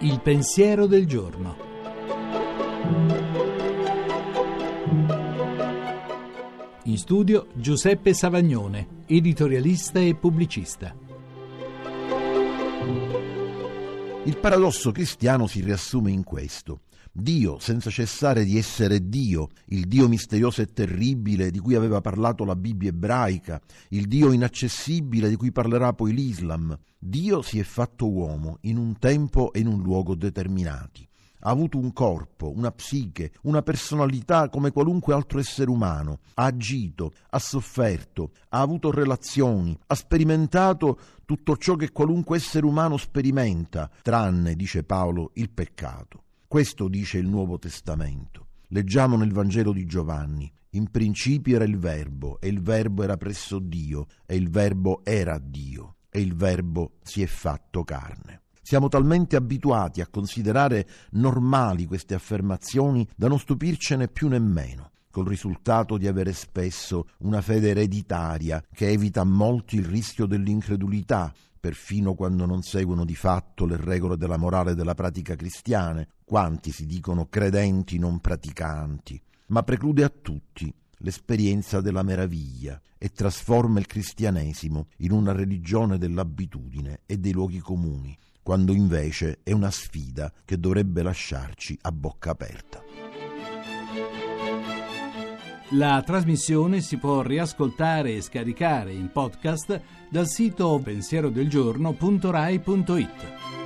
Il pensiero del giorno. In studio Giuseppe Savagnone, editorialista e pubblicista. Il paradosso cristiano si riassume in questo. Dio, senza cessare di essere Dio, il Dio misterioso e terribile di cui aveva parlato la Bibbia ebraica, il Dio inaccessibile di cui parlerà poi l'Islam, Dio si è fatto uomo in un tempo e in un luogo determinati. Ha avuto un corpo, una psiche, una personalità come qualunque altro essere umano. Ha agito, ha sofferto, ha avuto relazioni, ha sperimentato tutto ciò che qualunque essere umano sperimenta, tranne, dice Paolo, il peccato. Questo dice il Nuovo Testamento. Leggiamo nel Vangelo di Giovanni. In principio era il Verbo, e il Verbo era presso Dio, e il Verbo era Dio, e il Verbo si è fatto carne. Siamo talmente abituati a considerare normali queste affermazioni da non stupircene più nemmeno col risultato di avere spesso una fede ereditaria che evita a molti il rischio dell'incredulità, perfino quando non seguono di fatto le regole della morale e della pratica cristiane, quanti si dicono credenti non praticanti, ma preclude a tutti l'esperienza della meraviglia e trasforma il cristianesimo in una religione dell'abitudine e dei luoghi comuni, quando invece è una sfida che dovrebbe lasciarci a bocca aperta. La trasmissione si può riascoltare e scaricare in podcast dal sito pensierodelgiorno.rai.it.